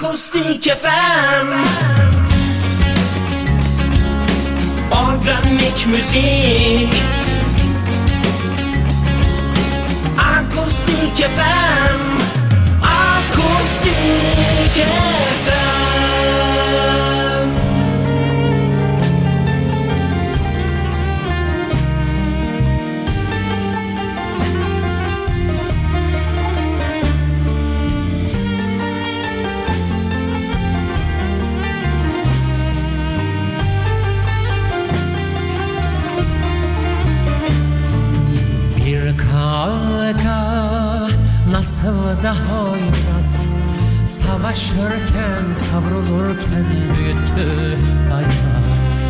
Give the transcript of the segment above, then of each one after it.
Akustik FM Organik müzik. Akustik FM Akustik FM kavga nasıl da hayrat Savaşırken savrulurken büyüttü hayat.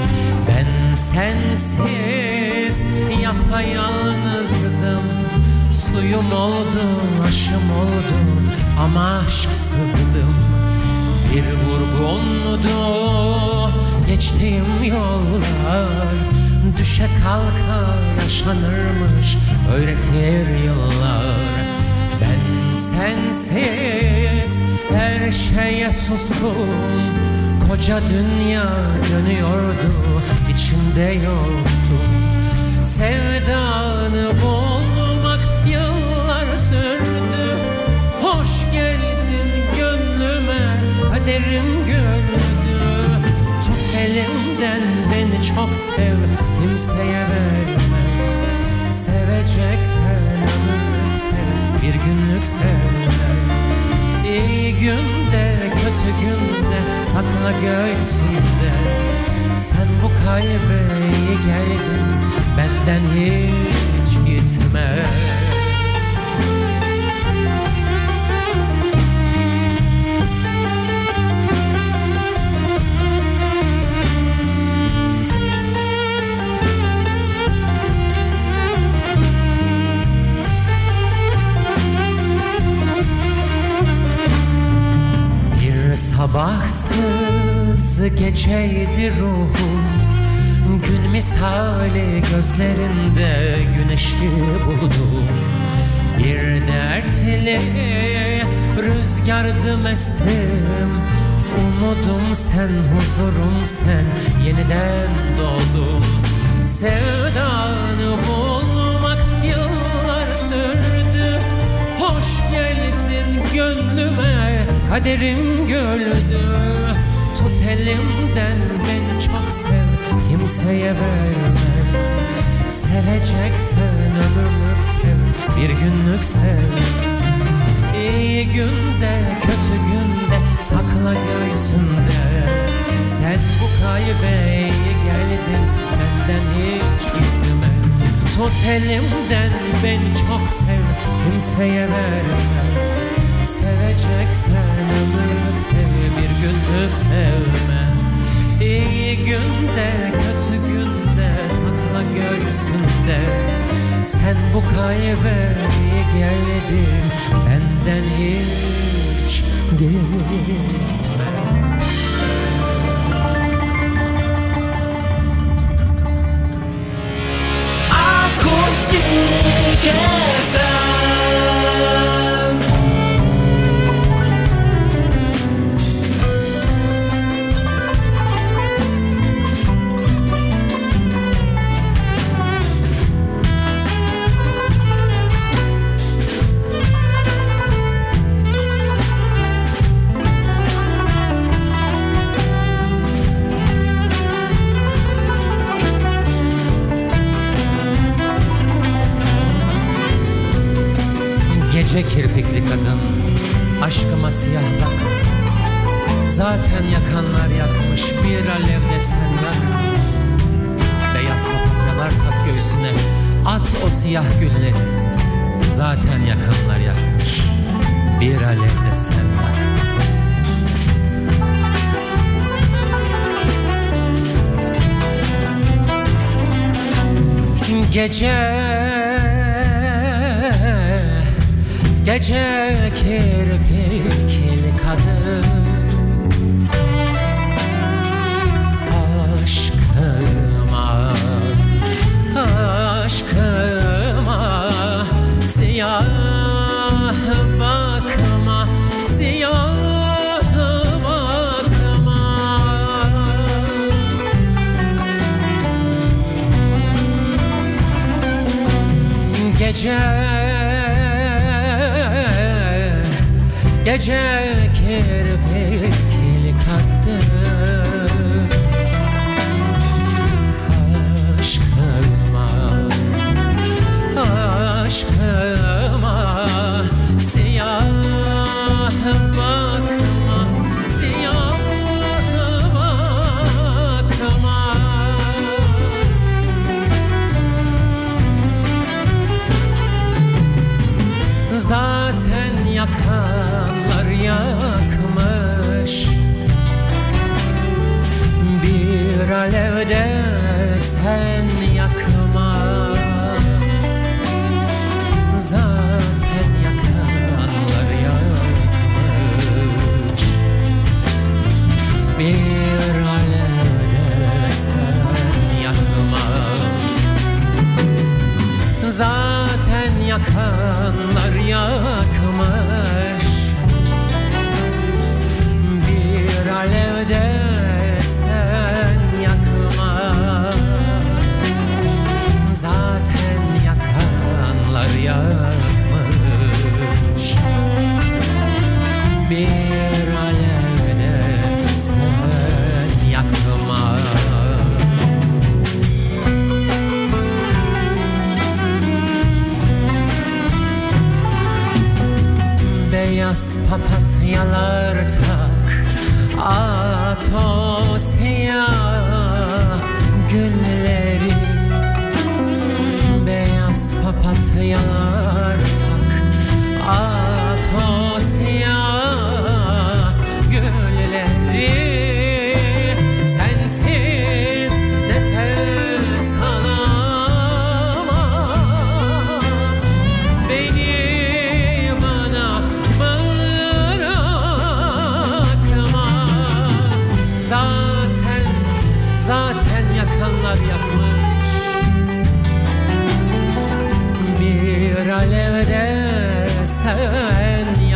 Ben sensiz yapayalnızdım Suyum oldu, aşım oldu ama aşksızdım. Bir vurgundu geçtiğim yollar Düşe kalka yaşanırmış öğretir yıllar. Ben sensiz her şeye sustum. Koca dünya dönüyordu içimde yoktum Sevdanı bulmak yıllar sürdü. Hoş geldin gönlüme kaderim Tut elimden beni çok sev kimseye verme Seveceksen ömürlük sev bir günlük sevme İyi günde kötü günde sakla göğsünde Sen bu kalbe geldin benden hiç gitme sabahsız geceydi ruhum. Gün misali gözlerinde güneşi buldum. Bir dertli rüzgardım estim Umudum sen, huzurum sen Yeniden doğdum. Sevdanı bulmak yıllar sürdü. Hoş geldin gönlüme kaderim güldü Tut elimden beni çok sev kimseye verme. Seveceksen ömürlük sev bir günlük sev. İyi günde kötü günde sakla göğsünde. Sen bu kalbe iyi geldin benden hiç gitme. Tut elimden beni çok sev kimseye verme Seveceksen ömürlük sev bir günlük sevme. İyi günde kötü günde sakla göğsünde. Sen bu iyi geldin benden hiç gitme Gece Gece kirpikli kadın. Aşkıma Aşkıma Siyah gece. Gece kirpikli kattı. Aşkıma Aşkıma yakanlar yakmış. Bir alevde sen yakma. Zaten yakanlar yakmış. Bir alevde sen yakma. Zaten yakanlar yakmış Bir alevde sen yakma. Zaten yakanlar yakmış Bir alevde sen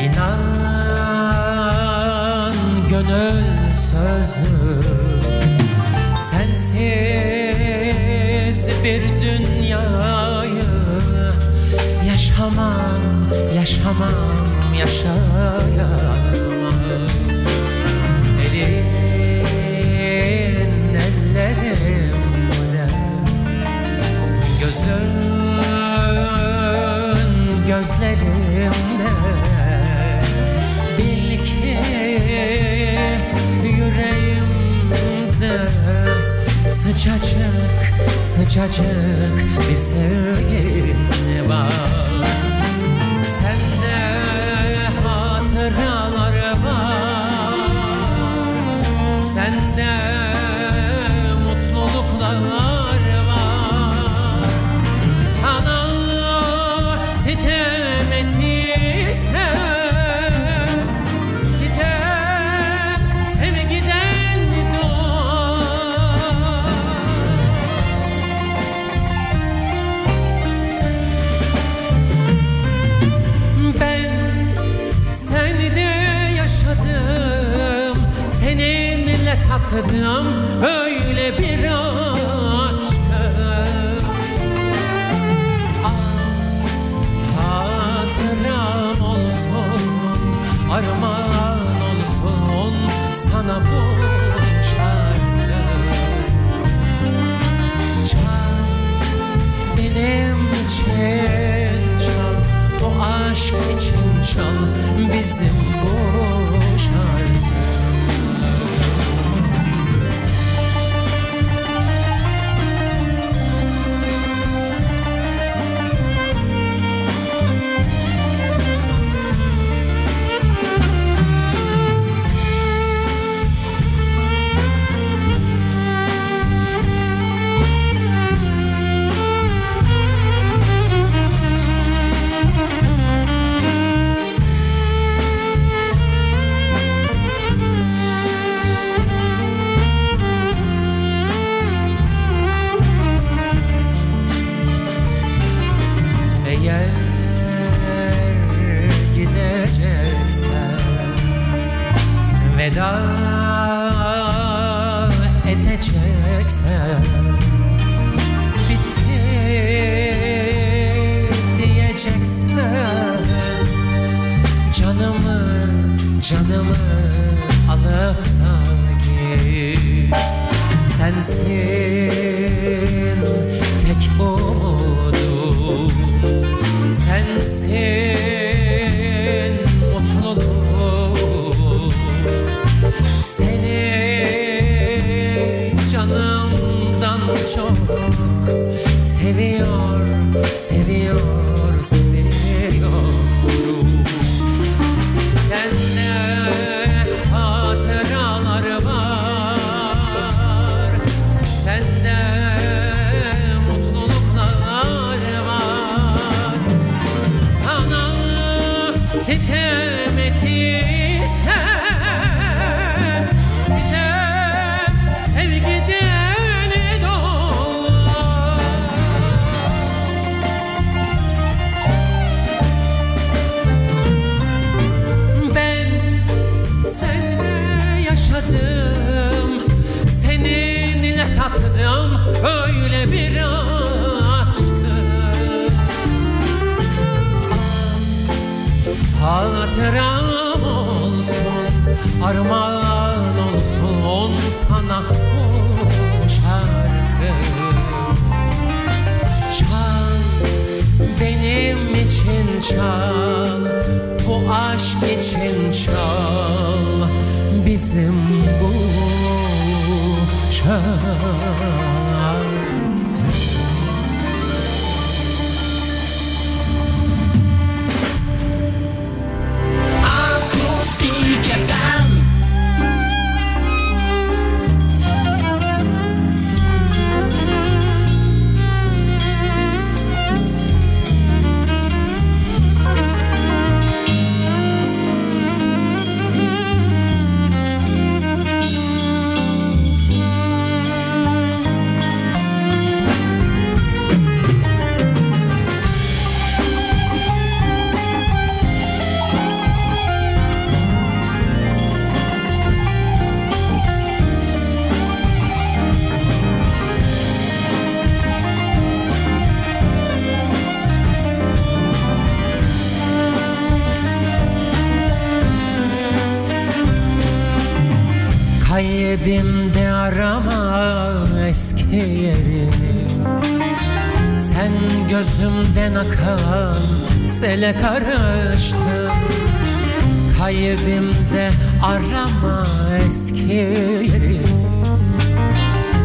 İnan gönül sözlü Sensiz bir dünyayı Yaşamam, yaşamam, yaşayamam. Elin ellerimde Gözün gözlerimde ki yüreğimde Sıcacık sıcacık bir sevgin var het nam canımı alıp da git Sensin tek umudum. Sensin mutluluğum. Seni canımdan çok Seviyor, seviyor, seviyorum 嗯嗯 sele karıştın Kalbimde arama eski yeri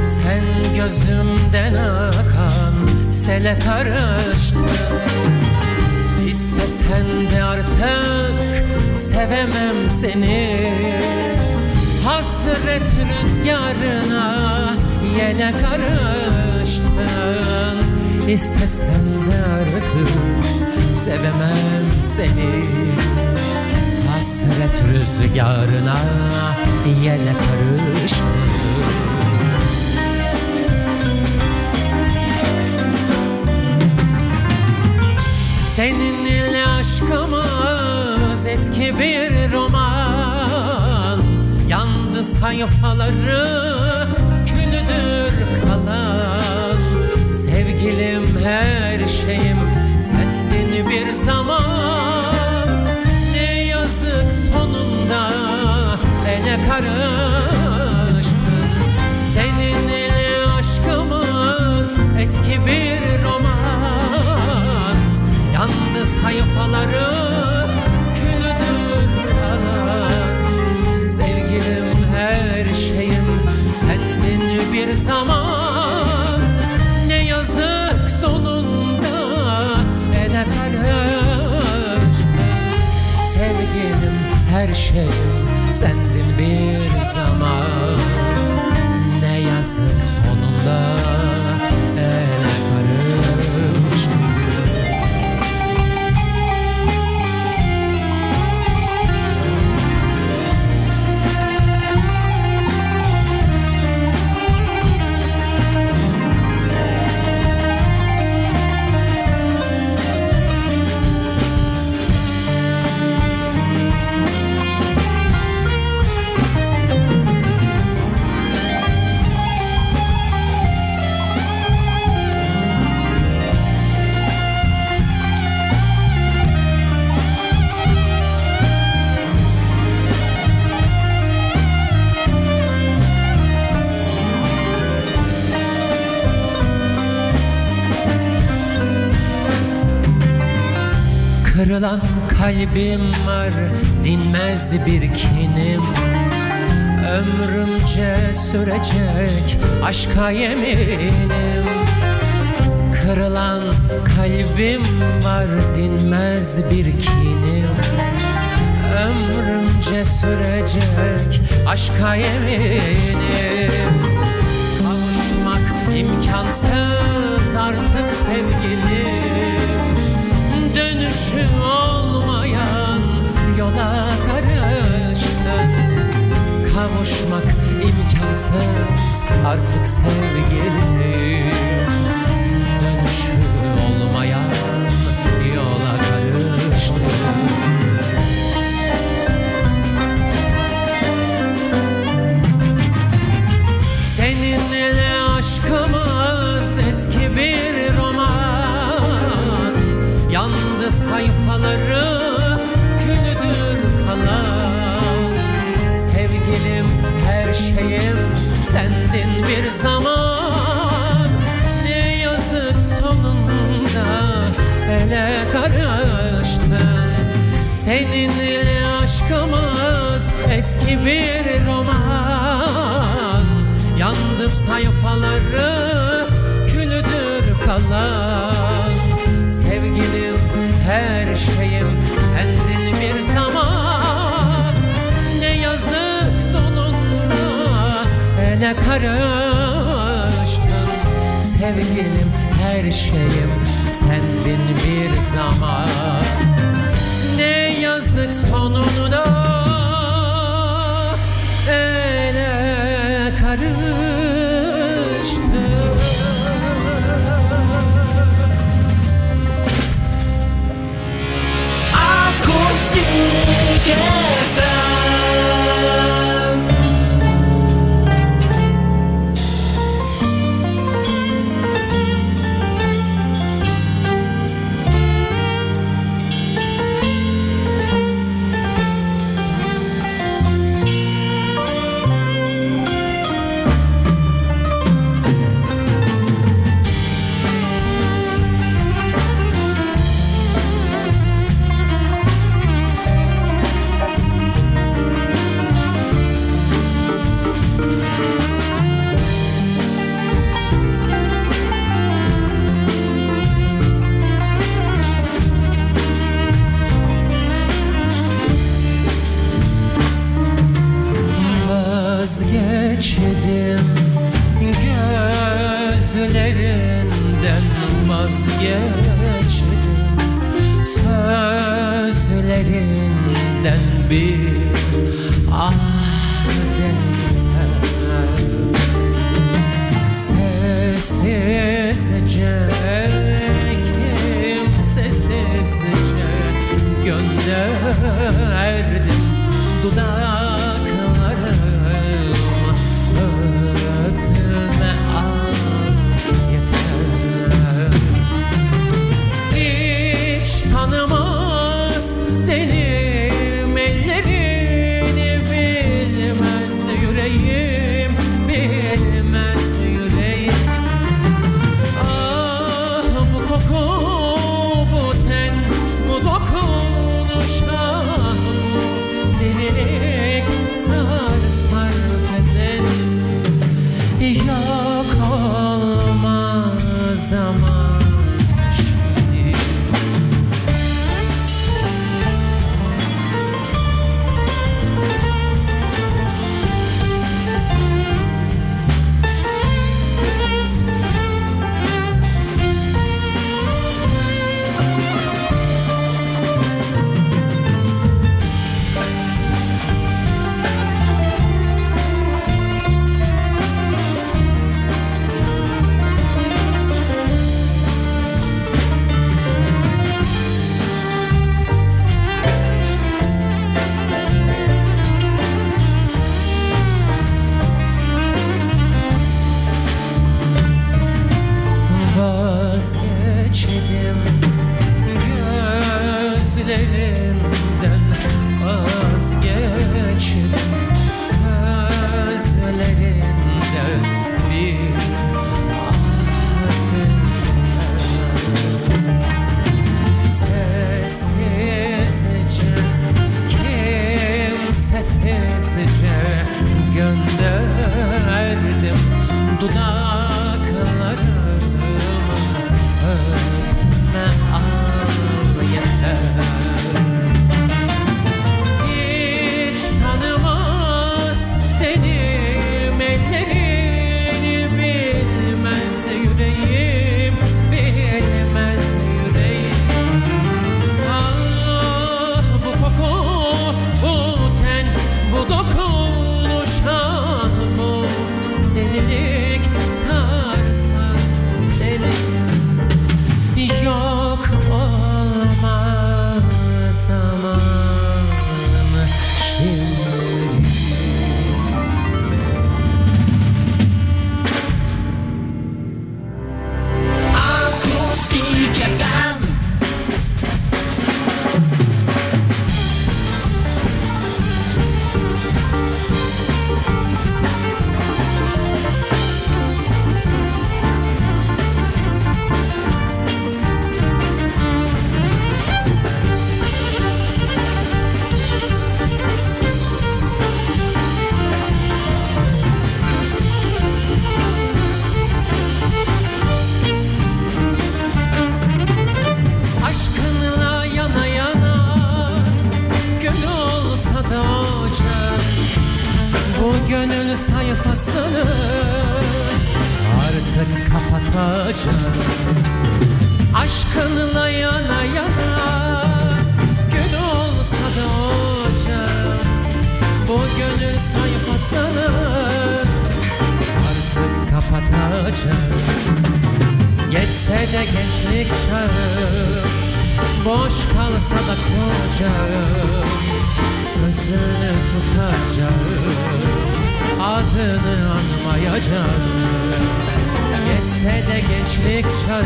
Sen gözümden akan sele karıştın İstesen de artık sevemem seni. Hasret rüzgarına yele karıştın İstesen de artık sevemem seni. Hasret rüzgarına yele karıştın Seninle aşkımız eski bir roman. Yandı sayfaları külüdür kalan Sevgilim her şeyim sendin bir zaman. Ne yazık sonunda ele karıştın. Seninle aşkımız eski bir roman. Yandı sayfaları külüdür kalan. Sevgilim her şeyim sendin bir zaman Sevgilim her şeyim sendin bir zaman. Ne yazık sonunda kalbim var dinmez bir kinim. Ömrümce sürecek aşka yeminim. Kırılan kalbim var dinmez bir kinim. Ömrümce sürecek aşka yeminim. Kavuşmak imkansız artık sevgilim Dönüşü olmayan yola karıştın. Kavuşmak imkansız artık sevgilim. Dönüşü olmayan sendin bir zaman. Ne yazık sonunda ele karıştın. Seninle aşkımız eski bir roman. Yandı sayfaları külüdür kalan. Sevgilim her şeyim sendin bir zaman ele karıştın Sevgilim her şeyim sendin bir zaman. Ne yazık sonunda ele karıştın Akustik abandonado. Kapatacağım Geçse de gençlik çağı Boş kalsa da kocam Sözünü tutacağım Adını anmayacağım Geçse de gençlik çağım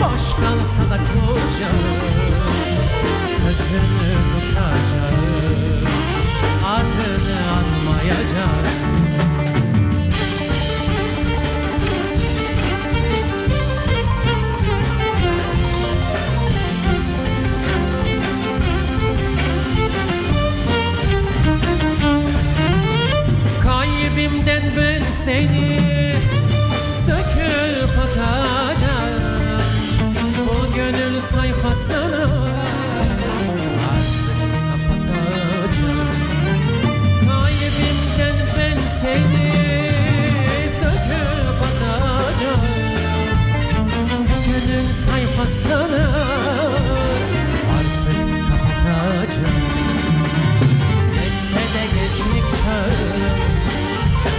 Boş kalsa da kocam Sözünü tutacağım Adını anmayacağım seni söküp atacağım. Bu gönül sayfasını artık kapatacağım. Kalbimden ben seni söküp atacağım. Gönül sayfasını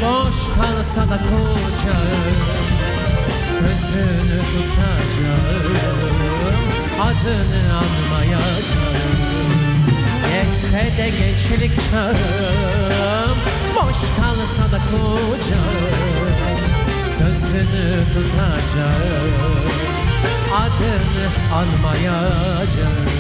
Boş kalsa da kocam Sözünü tutacağım Adını anmayacağım. Geçse de gençlik çağım Boş kalsa da kocam Sözünü tutacağım Adını anmayacağım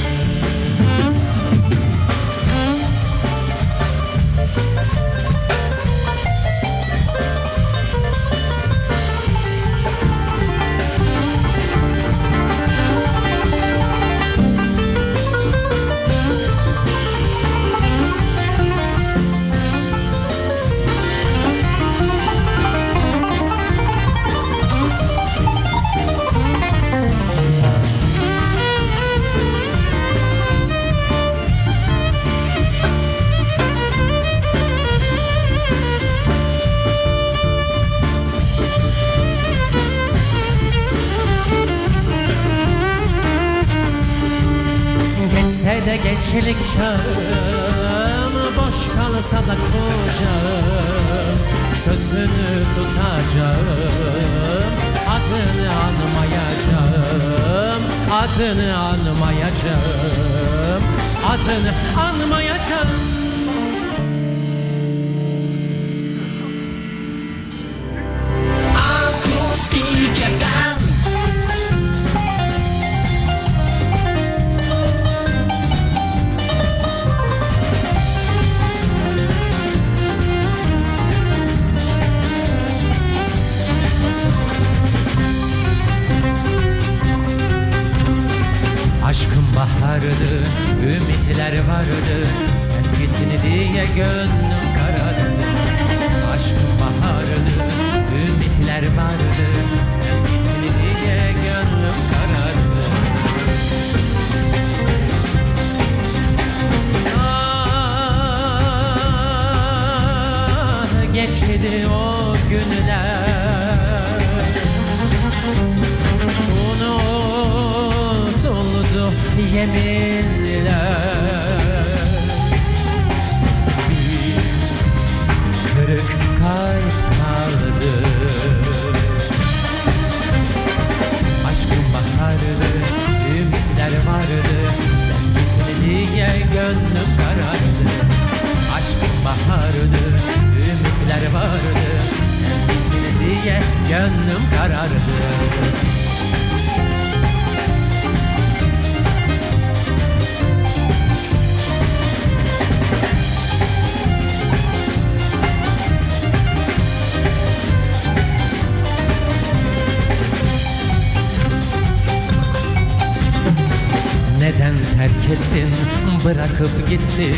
Gençlik çağım Boş kalsa da kocam Sözünü tutacağım Adını anmayacağım Adını anmayacağım Adını anmayacağım yeminler Bir kırık kalp kaldı Aşkın bahardı, ümitler vardı Sen diye gönlüm karardı. Aşkın bahardı, ümitler vardı Sen diye gönlüm karardı terk ettin, bırakıp gittin.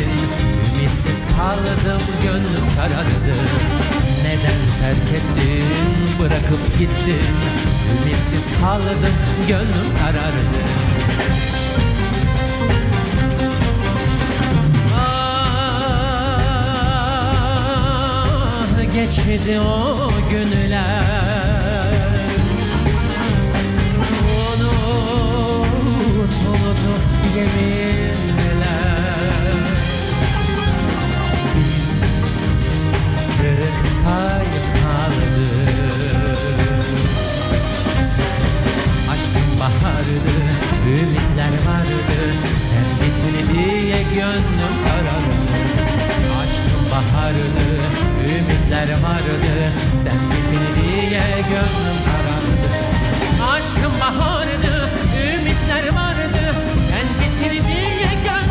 Ümitsiz kaldım, gönlüm karardı. Neden terk ettin, bırakıp gittin? Ümitsiz kaldım, gönlüm karardı. Ah, geçti o günler. Unutuldu gemiyi neler Kırık hayvanlardır Aşkın bahardı, ümitler vardı Sen gittin diye gönlüm karardı Aşkın bahardı, ümitler vardı Sen gittin diye gönlüm karardı Aşkın bahardı, ümitler vardı Sen que divide